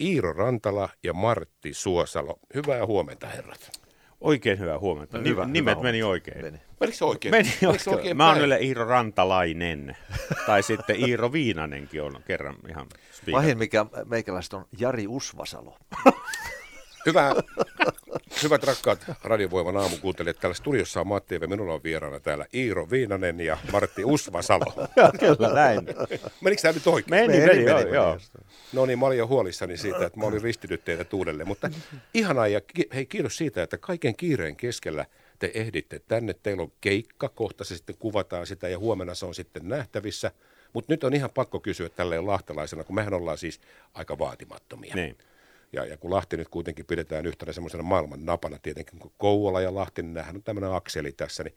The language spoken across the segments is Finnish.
Iiro Rantala ja Martti Suosalo. Hyvää huomenta, herrat. Oikein hyvää huomenta. No, hyvä, nimet hyvä meni oikein. Meni. Menikö se oikein? Meni Menikö se oikein. Mä oon päin? yle Iiro Rantalainen. tai sitten Iiro Viinanenkin on kerran ihan speaker. Pahin mikä meikäläistä on Jari Usvasalo. Hyvää, hyvät rakkaat radiovoiman aamukuuntelijat. Täällä studiossa on Matti ja minulla on vieraana täällä Iiro Viinanen ja Martti Usvasalo. Kyllä näin. Menikö tämä nyt oikein? Meni, Meni, meni, meni, joo, meni. joo. No niin, mä olin jo huolissani siitä, että mä olin ristinyt teitä tuudelle, mutta ihanaa ja ki- hei kiitos siitä, että kaiken kiireen keskellä te ehditte tänne. Teillä on keikka, kohta se sitten kuvataan sitä ja huomenna se on sitten nähtävissä. Mutta nyt on ihan pakko kysyä tälleen lahtelaisena, kun mehän ollaan siis aika vaatimattomia. Niin. Ja, ja kun Lahti nyt kuitenkin pidetään yhtenä semmoisena maailman napana tietenkin, kun Kouvola ja Lahti, niin on tämmöinen akseli tässä, niin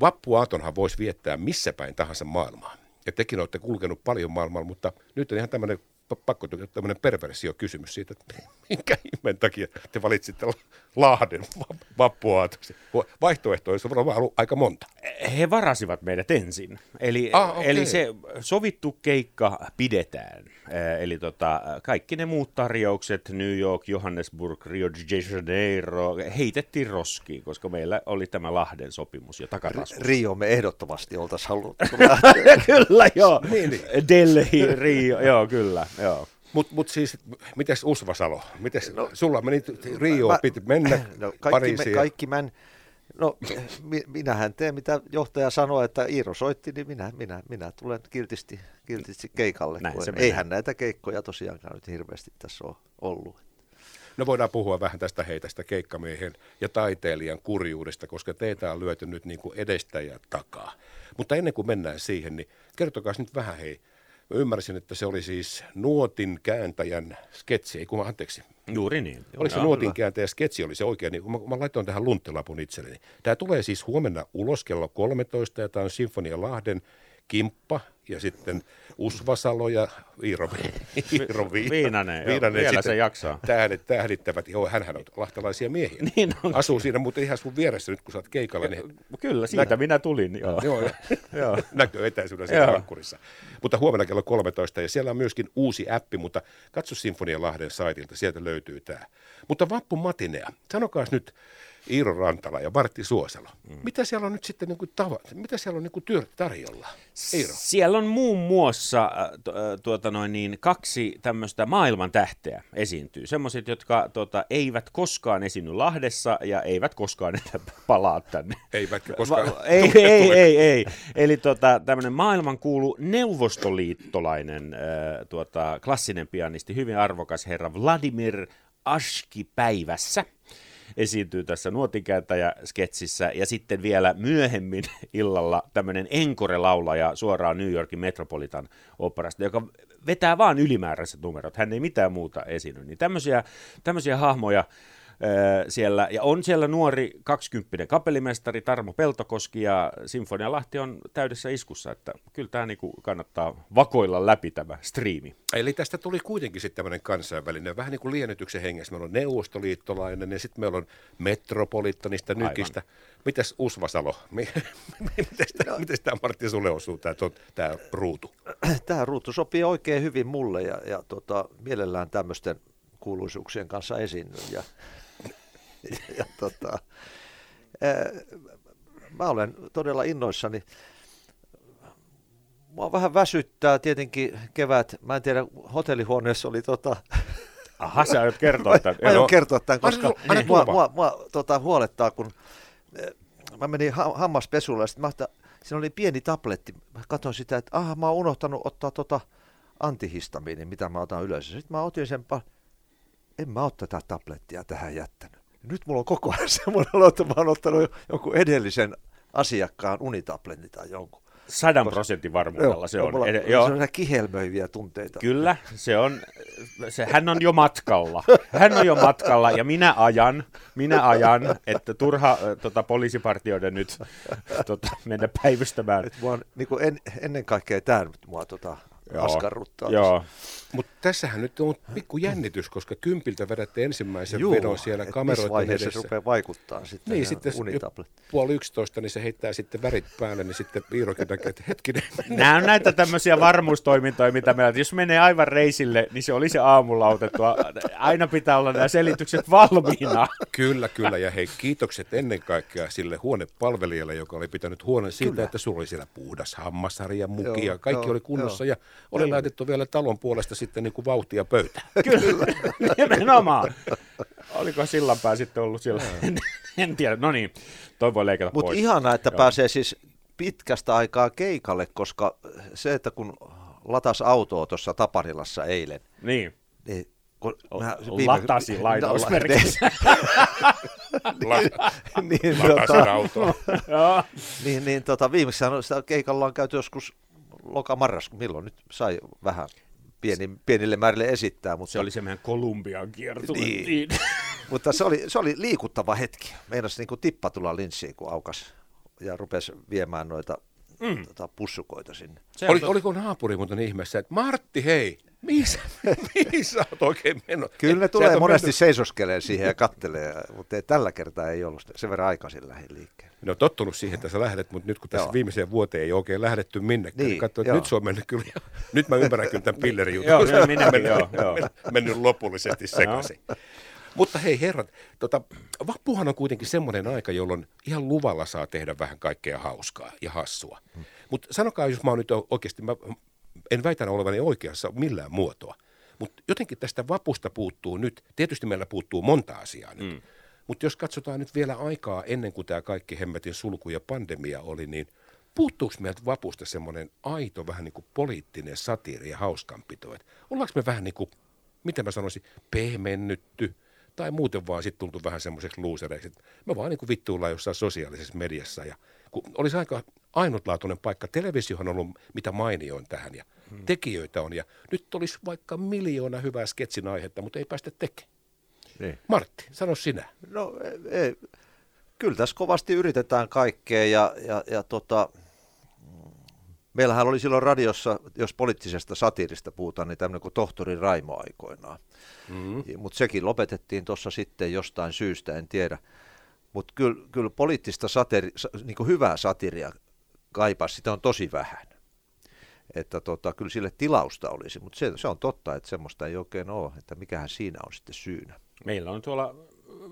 vappuaatonhan voisi viettää missä päin tahansa maailmaa. Ja tekin olette kulkenut paljon maailmalla, mutta nyt on ihan tämmöinen pa- pakko tämmöinen perversio kysymys siitä, että minkä ihmeen takia te valitsitte La- Lahden va- vappuaatoksi. Vaihtoehtoja olisi varmaan ollut aika monta. He varasivat meidät ensin. Eli, Ah, okei. eli se sovittu keikka pidetään. Eh, Eli tota, kaikki ne muut tarjoukset, New York, Johannesburg, Rio de Janeiro, heitettiin roskiin, koska meillä oli tämä Lahden sopimus jo takataskussa. Rio me ehdottomasti oltaisiin halunnut. kyllä, joo. Niin, niin. Delhi, Rio, joo, kyllä, joo. Mutta mut siis, mites Usvasalo? Mites, no, sulla meni Rio, Mä- piti mennä no, kaikki, me, Pariisiin. ja- kaikki mä, no mi, minähän teen mitä johtaja sanoi, että Iiro soitti, niin minä, minä, minä tulen kiltisti, kiltisti keikalle. Näin se en- menee. Eihän näitä keikkoja tosiaankaan nyt hirveästi tässä ole ollut. No voidaan puhua vähän tästä heitästä keikkamiehen ja taiteilijan kurjuudesta, koska teitä on lyöty nyt niin kuin edestä ja takaa. Mutta ennen kuin mennään siihen, niin kertokaa nyt vähän hei. Mä ymmärsin, että se oli siis nuotin kääntäjän sketsi, ei kun anteeksi. Juuri niin. Oliko se nuotin kääntäjän sketsi, oli se oikein, niin kun mä, mä laitoin tähän lunttilapun itselleni. Tämä tulee siis huomenna ulos kello 13 ja tämä on Sinfonia Lahden kimppa ja sitten Usvasalo ja Iiro, Iiro Vi- Viinanen, joo, vielä se jaksaa. Tähdet, tähdittävät, joo, hänhän on lahtelaisia miehiä. Niin on. Asuu siinä, mutta ihan sun vieressä nyt, kun sä oot keikalla, niin Kyllä, siitä minä tulin. Joo. joo, Joo. näkö etäisyydellä siinä Joo. ankkurissa. Mutta huomenna kello 13 ja siellä on myöskin uusi appi, mutta katso Sinfonia Lahden saitilta, sieltä löytyy tämä. Mutta Vappu Matinea, sanokaas nyt Iiro Rantala ja Martti Suosalo, mm. mitä siellä on nyt sitten niin kuin tava, mitä siellä on niin kuin työ tarjolla? Iiro. Siellä on muun muassa äh, tu- tuota noin niin, kaksi tämmöistä maailman tähteä esiintyy. Semmoiset, jotka tuota, eivät koskaan esiinny Lahdessa ja eivät koskaan enää palaa tänne. Eivätkä koskaan Va- ei, tule- ei, tule- ei, ei. Eli tota, tämmöinen maailmankuulu neuvostoliittolainen äh, tuota, klassinen pianisti, hyvin arvokas herra Vladimir Ashki päivässä esiintyy tässä nuotinkääntäjä-sketsissä ja sitten vielä myöhemmin illalla tämmöinen enkore-laulaja suoraan New Yorkin Metropolitan operasta, joka vetää vaan ylimääräiset numerot, hän ei mitään muuta esiinny. Niin tämmöisiä, tämmöisiä hahmoja siellä, ja on siellä nuori 20 kapellimestari Tarmo Peltokoski ja Sinfonia Lahti on täydessä iskussa, että kyllä tämä niinku kannattaa vakoilla läpi tämä striimi. Eli tästä tuli kuitenkin sitten tämmöinen kansainvälinen, vähän niin kuin liennytyksen hengessä. Meillä on neuvostoliittolainen ja sitten meillä on metropolittanista Aivan. nykistä. Mitäs Usvasalo? Mi- Mites tämä, tämä Martti sulle osuu, tämä, tämä ruutu? Tämä ruutu sopii oikein hyvin mulle ja, ja tota, mielellään tämmöisten kuuluisuuksien kanssa esiinnyn. Ja, ja tota, ää, mä olen todella innoissani. Mua vähän väsyttää tietenkin kevät. Mä en tiedä, hotellihuoneessa oli tota, Aha, sä aiot kertoa tämän. Mä aion kertoa tämän, koska anna mua, tulla mua, mua tota, huolettaa, kun eh, mä menin ha- hammaspesulle ja sitten mä ajattelin, siinä oli pieni tabletti. Mä katsoin sitä, että aha, mä oon unohtanut ottaa tota antihistamiini, mitä mä otan ylös. Sitten mä otin sen, pa- en mä ole tätä tablettia tähän jättänyt. Nyt mulla on koko ajan semmoinen olo, että mä oon ottanut jonkun edellisen asiakkaan unitabletin tai jonkun. Sadan prosentin varmuudella se on. mulla, Ed- se joo. on sellaisia kihelmöiviä tunteita. Kyllä, se on, se, hän on jo matkalla. Hän on jo matkalla ja minä ajan, minä ajan, että turha äh, tota, poliisipartioiden nyt tota, mennä päivystämään. Et mua on, niin en, ennen kaikkea tämä nyt mua tota, askarruttaa. Joo. Mutta tässähän nyt on pikku jännitys, koska kympiltä vedätte ensimmäisen Juu, vedon siellä kameroiden edessä. se rupeaa vaikuttaa sitten Niin, sitten jo unitablet. puoli yksitoista, niin se heittää sitten värit päälle, niin sitten Iirokin näkee, että hetkinen. Nämä on näitä tämmöisiä varmuustoimintoja, mitä meillä, että jos menee aivan reisille, niin se oli se aamulla otettua. Aina pitää olla nämä selitykset valmiina. Kyllä, kyllä. Ja hei, kiitokset ennen kaikkea sille huonepalvelijalle, joka oli pitänyt huolen siitä, Kyllä. että sulla oli siellä puhdas hammasharja, muki Joo, ja kaikki joo, oli kunnossa. joo. Ja oli laitettu vielä talon puolesta sitten niin kuin vauhtia pöytään. Kyllä, nimenomaan. Oliko sillanpää sitten ollut siellä? En, tiedä. No niin, toi voi leikata Mutta pois. ihanaa, että Joo. pääsee siis pitkästä aikaa keikalle, koska se, että kun latas autoa tuossa Taparilassa eilen, Niin. niin kun mä Latasi lainausmerkeissä. La- niin, Latasin tota, niin, niin tota, viimeksi sitä keikalla on käyty joskus lokamarraskuun, milloin nyt sai vähän pieni, pienille määrille esittää, mutta Se oli se meidän Kolumbian kiertue. Niin. Niin. Mutta se oli, se oli liikuttava hetki. Meinas niin kuin tippa tulla linssiin, kun aukas ja rupesi viemään noita mm. tota, pussukoita sinne. Se Oli, totta. oliko naapuri muuten ihmeessä, että Martti, hei, mihin sä, oot oikein mennyt? Kyllä ne tulee monesti mennyt- seisoskelee siihen ja kattelee, mutta ei, tällä kertaa ei ollut. Sen verran aikaisin lähdin liikkeelle. Ne on tottunut siihen, että sä lähdet, mutta nyt kun tässä Joo. viimeiseen vuoteen ei oikein lähdetty minnekään, niin, Niin, katsoin, että nyt se on mennyt kyllä. Nyt mä ymmärrän kyllä tämän pillerijutun. Joo, se minäkin, joo, joo. mennyt lopullisesti sekaisin. Mutta hei herrat, tota, vappuhan on kuitenkin semmoinen aika, jolloin ihan luvalla saa tehdä vähän kaikkea hauskaa ja hassua. Hmm. Mutta sanokaa, jos mä oon nyt oikeasti, mä en väitä olevani oikeassa millään muotoa, mutta jotenkin tästä vapusta puuttuu nyt, tietysti meillä puuttuu monta asiaa nyt, mm. mutta jos katsotaan nyt vielä aikaa ennen kuin tämä kaikki hemmetin sulku ja pandemia oli, niin puuttuuko meiltä vapusta semmoinen aito vähän niin kuin poliittinen satiiri ja hauskanpito, että ollaanko me vähän niin kuin, miten mä sanoisin, pehmennytty, tai muuten vaan sitten tultu vähän semmoiseksi luusereiksi, me vaan niin kuin vittuillaan jossain sosiaalisessa mediassa ja kun olisi aika ainutlaatuinen paikka. Televisiohan on ollut mitä mainioin tähän ja hmm. tekijöitä on ja nyt olisi vaikka miljoona hyvää sketsin aihetta, mutta ei päästä tekemään. Niin. Martti, sano sinä. No ei, ei. kyllä tässä kovasti yritetään kaikkea ja, ja, ja tota, meillähän oli silloin radiossa, jos poliittisesta satiirista puhutaan, niin tämmöinen kuin tohtori Raimo aikoinaan. Mm-hmm. Mutta sekin lopetettiin tuossa sitten jostain syystä, en tiedä. Mutta kyllä, kyllä poliittista satiri, sa, niin hyvää satiria kaipaa, sitä on tosi vähän. Että tota, kyllä sille tilausta olisi, mutta se, se on totta, että semmoista ei oikein ole, että mikähän siinä on sitten syynä. Meillä on tuolla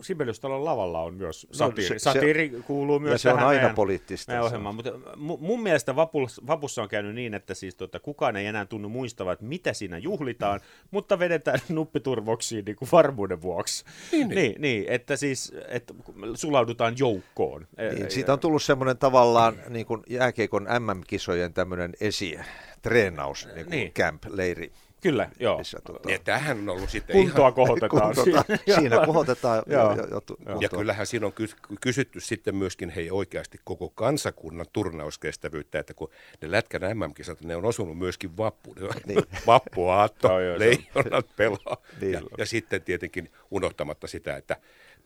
Sibeliustalon lavalla on myös satiiri. se- Se, satiiri kuuluu myös se on aina meidän, poliittista. meidän se on. ohjelmaan. Mutta mu- mun mielestä vapussa, vapussa on käynyt niin, että siis tota, kukaan ei enää tunnu muistavan, että mitä siinä juhlitaan, mutta vedetään nuppiturvoksiin niin kuin varmuuden vuoksi. Niin, niin. niin, niin että siis että sulaudutaan joukkoon. Niin, siitä on tullut semmoinen tavallaan niin kuin jääkeikon MM-kisojen tämmöinen esi treenaus, niin kuin Niin. camp-leiri. Kyllä, joo. Missä, tota, Ja tämähän on ollut sitten Kuntoa ihan... kohotetaan. kun, tota, siinä kohotetaan Joo. jo, jo, jo, tu- Ja kyllähän siinä on kys- kysytty sitten myöskin hei oikeasti koko kansakunnan turnauskestävyyttä, että kun ne lätkän MM-kisat, ne on osunut myöskin vappu, niin. vappuaatto, leijonat pelaa. Niin. Ja, ja sitten tietenkin unohtamatta sitä, että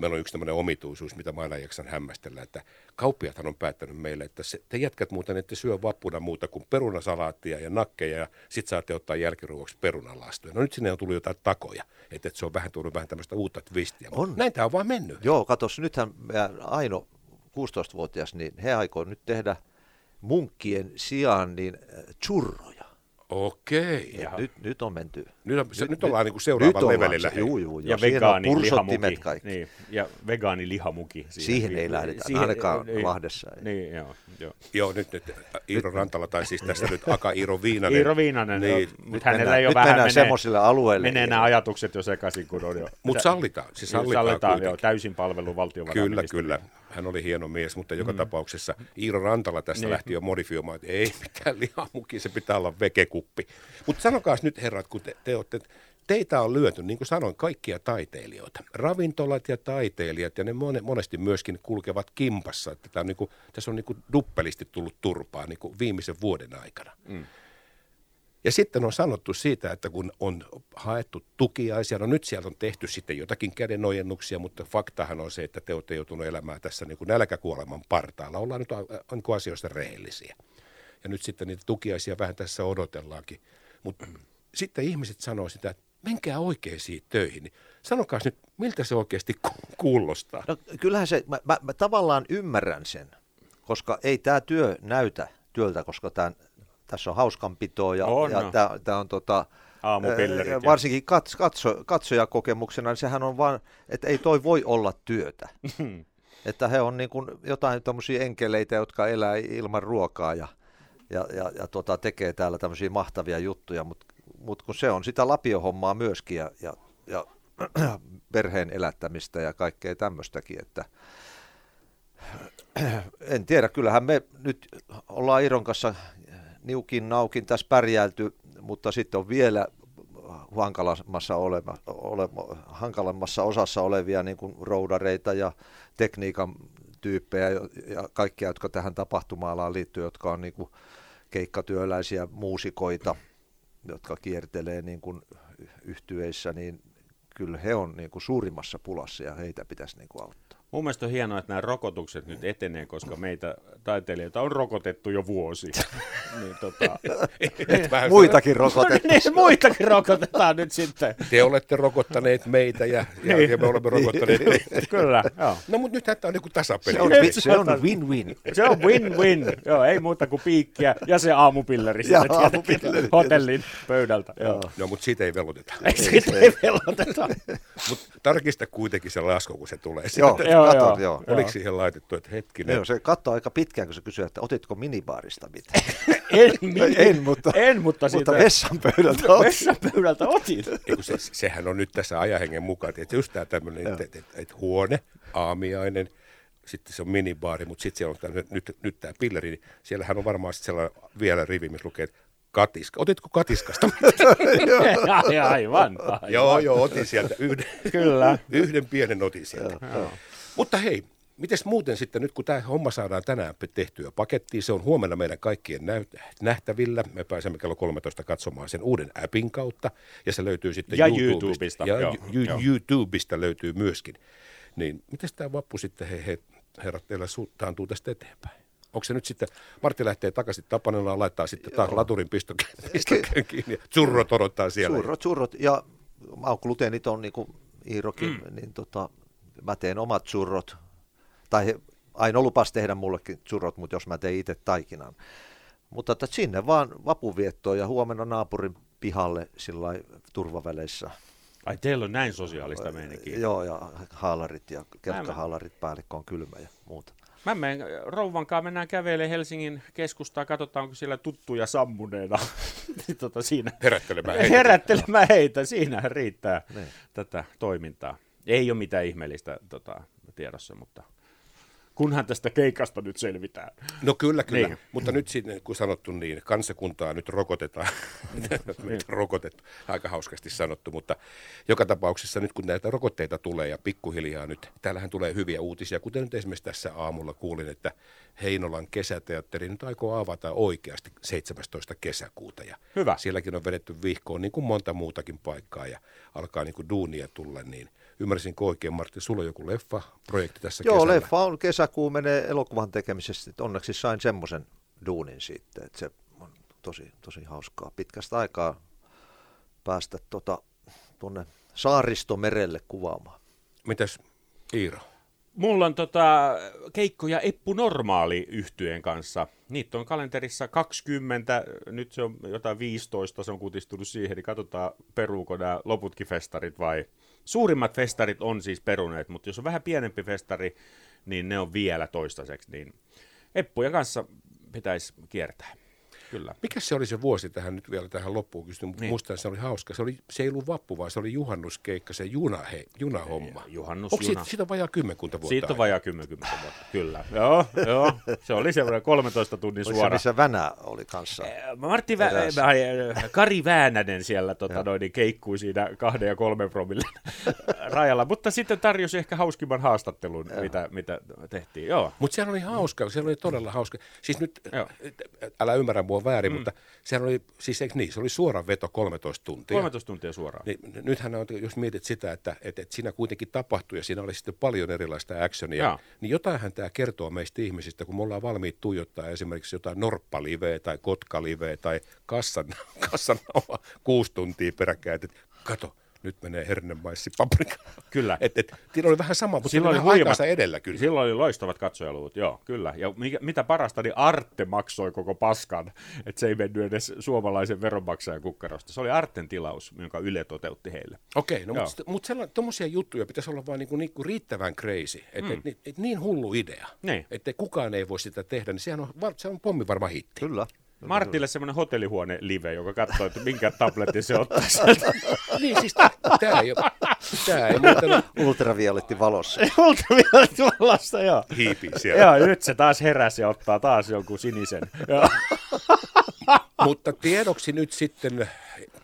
meillä on yksi tämmöinen omituisuus, mitä mä aina jaksan hämmästellä, että kauppiathan on päättänyt meille, että se, te jätkät muuten ette syö vappuna muuta kuin perunasalaattia ja nakkeja ja sit saatte ottaa jälkiruoksi perunalastuja. No nyt sinne on tullut jotain takoja, että, että se on vähän tullut vähän tämmöistä uutta twistiä. On. Näin tämä on vaan mennyt. Joo, katos, nythän Aino, 16-vuotias, niin he aikoo nyt tehdä munkkien sijaan niin äh, churroja. Okei. Et Nyt, nyt on menty. Nyt, on, se, nyt ollaan niinku seuraavalla ollaan levelillä. se- Juu, juu, Ja joo. Siinä on vegaani pursottimet lihamuki. kaikki. Niin, ja vegaani lihamuki. Siihen ei lähdetä, ainakaan Lahdessa ei. Niin, joo, joo. Joo, nyt, nyt Iiro Rantala, tai siis tässä nyt Aka Iiro Viinanen. Iiro Viinanen, Niin, niin, nyt hänellä mennään- ei ole nyt vähän mennään menee, semmoisille alueille. menee nämä ajatukset jo sekaisin, kun on jo. Mutta sallitaan, se sallitaan, sallitaan jo kuitenkin. täysin palvelu Kyllä, valtiovarainministeri. kyllä. Hän oli hieno mies, mutta joka mm. tapauksessa Iiro Rantala tästä Niin. lähti jo modifioimaan, että ei mitään lihamuki, se pitää olla vekekuppi. Mutta sanokaa nyt herrat, kun te, te olette, teitä on lyöty, niin kuin sanoin, kaikkia taiteilijoita. Ravintolat ja taiteilijat, ja ne mone- monesti myöskin kulkevat kimpassa. Että tää on niin kuin, tässä on niin kuin duppelisti tullut turpaa niin kuin viimeisen vuoden aikana. Mm. Ja sitten on sanottu siitä, että kun on haettu tukiaisia, no nyt sieltä on tehty sitten jotakin kädenojennuksia, mutta faktahan on se, että te olette joutuneet elämään tässä niin kuin nälkäkuoleman partaalla. Ollaan nyt niin asioista rehellisiä. Ja nyt sitten niitä tukiaisia vähän tässä odotellaankin. Mutta sitten ihmiset sanoo sitä, että menkää oikeisiin töihin. Niin sanokaa nyt, miltä se oikeasti kuulostaa? No kyllähän se, mä, mä, mä tavallaan ymmärrän sen, koska ei tämä työ näytä työltä, koska tää, tässä on hauskanpitoa ja, On, ja tämä on tota, Aamupillerit ja- varsinkin katso, katso, katsojakokemuksena, niin sehän on vaan, että ei toi voi olla työtä. että he on niin kuin jotain tämmöisiä enkeleitä, jotka elää ilman ruokaa ja, ja, ja, ja tota, tekee täällä tämmöisiä mahtavia juttuja, mutta mut kun se on sitä lapiohommaa myöskin ja, ja, ja perheen elättämistä ja kaikkea tämmöistäkin, että en tiedä, kyllähän me nyt ollaan Iron kanssa niukin naukin tässä pärjäilty, mutta sitten on vielä hankalammassa, olema, ole, hankalammassa osassa olevia niin kuin roudareita ja tekniikan tyyppejä ja kaikkia, jotka tähän tapahtuma-alaan liittyy, jotka on niin kuin keikkatyöläisiä muusikoita, jotka kiertelee niin kuin yhtyeissä, niin kyllä he on niin kuin suurimmassa pulassa ja heitä pitäisi niin kuin auttaa. Mun mielestä on hienoa, että nämä rokotukset nyt etenee, koska meitä taiteilijoita on rokotettu jo vuosi. niin, tota, Muitakin rokotettu. niin, muitakin rokotetaan nyt sitten. Te olette rokottaneet meitä ja, ja, ja me olemme rokottaneet teitä. Kyllä, joo. No mutta nythän tämä on niin tasapeli. Se on, se on win-win. Se on win-win. Joo, ei muuta kuin piikkiä ja se aamupilleri Ja aamupilleri hotellin pöydältä. Joo. No mutta siitä ei velvoiteta. Siitä ei velvoiteta. Mutta tarkista kuitenkin se lasku, kun se tulee. Joo. Joo, katot, joo. joo. Oliko siihen laitettu, että hetkinen, Joo, se katsoo aika pitkään, kun se kysyy, että otitko minibaarista mitään. En, mini- En, mutta- en, mutta, Mutta siitä vessan pöydältä on. vessapöydältä otin. Ei, kun se, sehän on nyt tässä ajahengen mukaan, että just tämä tämmöinen, että et, et, et huone, aamiainen, sitten se on minibaari, mutta sitten siellä on tää, nyt, nyt tämä pilleri, niin siellähän on varmaan sit sellainen vielä rivi, missä lukee, että katiska. Otitko katiskasta? Ai, aivan, aivan. joo, joo, otin sieltä yhden, Kyllä. yhden pienen otin sieltä. Mutta hei, mites muuten sitten nyt, kun tämä homma saadaan tänään tehtyä pakettiin, se on huomenna meidän kaikkien nähtävillä. Me pääsemme kello 13 katsomaan sen uuden appin kautta, ja se löytyy sitten Ja YouTubesta. YouTubesta, Ja joo, ju- joo. YouTubesta löytyy myöskin. Niin, miten tämä vappu sitten, he, he, herrat, teillä suuttaantuu tästä eteenpäin? Onko se nyt sitten, Martti lähtee takaisin Tapanilaan, laittaa sitten taas laturin pistokeen, pistokeen kiinni, ja surrot odottaa siellä. Surrot, surrot. Ja gluteenit on niin kuin Iirokin, mm. niin tota, mä teen omat surrot. Tai he, Aino lupas tehdä mullekin surrot, mutta jos mä teen itse taikinan. Mutta että sinne vaan vapuviettoon ja huomenna naapurin pihalle sillä turvaväleissä. Ai teillä on näin sosiaalista meininkiä. Joo, ja haalarit ja kelkkahaalarit päälle, kun on kylmä ja muuta. Mä menen, rouvan kanssa mennään kävelemään Helsingin keskustaa, katsotaan, onko siellä tuttuja sammuneena. Niin tota, siinä. Herättelemään heitä. Herättelemään heitä, siinähän riittää Niin. tätä toimintaa. Ei ole mitään ihmeellistä tota, tiedossa, mutta kunhan tästä keikasta nyt selvitään. No kyllä, kyllä. Niin. Niin. Mutta nyt sinne, kun sanottu niin, kansakuntaa nyt rokotetaan. nyt rokotettu, aika hauskasti sanottu, mutta joka tapauksessa nyt kun näitä rokotteita tulee ja pikkuhiljaa nyt, täällähän tulee hyviä uutisia, kuten nyt esimerkiksi tässä aamulla kuulin, että Heinolan kesäteatteri nyt aikoo avata oikeasti 17. kesäkuuta. Ja Hyvä. Sielläkin on vedetty vihkoon niin kuin monta muutakin paikkaa ja alkaa niin kuin duunia tulla, niin ymmärsinkö oikein, Martti, sulla on joku leffa-projekti tässä Joo, kesällä? leffa on kesäkuu menee elokuvan tekemisessä. että Onneksi sain semmoisen duunin siitä, että se on tosi, tosi hauskaa. Pitkästä aikaa päästä tota, tuonne saaristomerelle kuvaamaan. Mitäs Iiro? Mulla on tota, keikkoja Eppu Normaali yhtyeen kanssa. Niitä on kalenterissa 20, nyt se on jotain 15, se on kutistunut siihen, niin katsotaan peruuko nämä loputkin festarit vai... Suurimmat festarit on siis peruneet, mutta jos on vähän pienempi festari, niin ne on vielä toistaiseksi, niin Eppujen kanssa pitäisi kiertää. Kyllä. Mikä se oli se vuosi tähän nyt vielä tähän loppuun kysyn, mutta Niin. muistan, se oli hauska. Se, oli, se ei ollut vappu, vaan se oli juhannuskeikka, se juna, he, junahomma. Juhannus, Onko juna. siitä, siitä on vajaa kymmenkunta vuotta? Siitä on vajaa 10 vuotta, kyllä. Joo, joo. Se oli semmoinen 13 tunnin Oli se, suora. missä Vänä oli kanssa. Martti Vä- äh, Kari Väänänen siellä tota, noin, niin keikkui siinä kahden ja kolmen promille rajalla, mutta sitten tarjosi ehkä hauskimman haastattelun, mitä, mitä tehtiin. Joo. Mutta siellä oli hauska, siellä oli todella hauska. Siis nyt, Joo. älä ymmärrä mua väärin, mm. mutta sehän oli, siis eikö niin, se oli suora veto 13 tuntia. 13 tuntia suoraan. Niin, nythän on, jos mietit sitä, että, että, että siinä kuitenkin tapahtui ja siinä oli sitten paljon erilaista actionia, Joo. niin jotainhan tämä kertoo meistä ihmisistä, kun me ollaan valmiit tuijottaa esimerkiksi jotain norppaliveä tai kotkaliveä tai kassan, kassan kuusi tuntia peräkkäin, että kato, nyt menee hernemaissi paprika. Kyllä. Et, et, siinä oli vähän sama, mutta Silloin oli oli huimat- aikansa edellä kyllä. Silloin oli loistavat katsojaluvut, joo, kyllä. Ja mikä, mitä parasta, niin Arte maksoi koko paskan, että se ei mennyt edes suomalaisen veronmaksajan kukkarosta. Se oli Arten tilaus, jonka Yle toteutti heille. Okei, no Joo. mutta mut tuommoisia juttuja pitäisi olla vaan niinku, niinku riittävän crazy, että mm. et, et, niin hullu idea, Niin. että kukaan ei voi sitä tehdä, niin sehän on, se on pommi varma hitti. Kyllä. Martille semmoinen hotellihuone live, joka katsoi, että minkä tabletin se ottaa sieltä. niin siis tämä ei, ole- tää ei muuten Ultravioletti valossa. Ultraviolettivallasta, joo. hiipi siellä. Joo, nyt se taas heräsi ja ottaa taas jonkun sinisen. Joo. Mutta tiedoksi nyt sitten,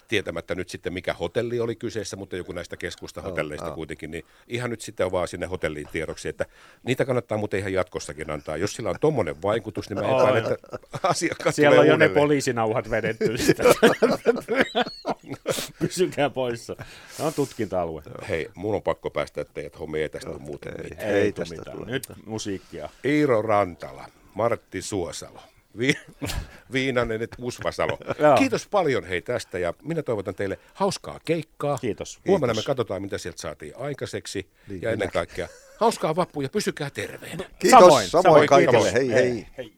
tietämättä nyt sitten mikä hotelli oli kyseessä, mutta joku näistä keskustahotelleista kuitenkin, niin ihan nyt sitten vaan sinne hotelliin tiedoksi, että niitä kannattaa muuten ihan jatkossakin antaa. Jos sillä on tommonen vaikutus, niin mä epäilen, että asiakkaat Siellä on jo ne poliisinauhat vedetty. sitä. Pysykää poissa. Tämä on tutkinta-alue. Hei, mun on pakko päästä teidät hommiin, ei tästä muuten mitään. Ei tule tästä mitään. tule Nyt musiikkia. Iiro Rantala, Martti Suosalo, Vi- Viinanen et Usvasalo. Kiitos paljon hei tästä ja minä toivotan teille hauskaa keikkaa. Kiitos. Huomenna Kiitos. me katsotaan, mitä sieltä saatiin aikaiseksi Niin, ja ennen kaikkea hauskaa vappua ja pysykää terveenä. Kiitos, Samoin, samoin, samoin, kaikille. kiitos. Hei hei. Hei.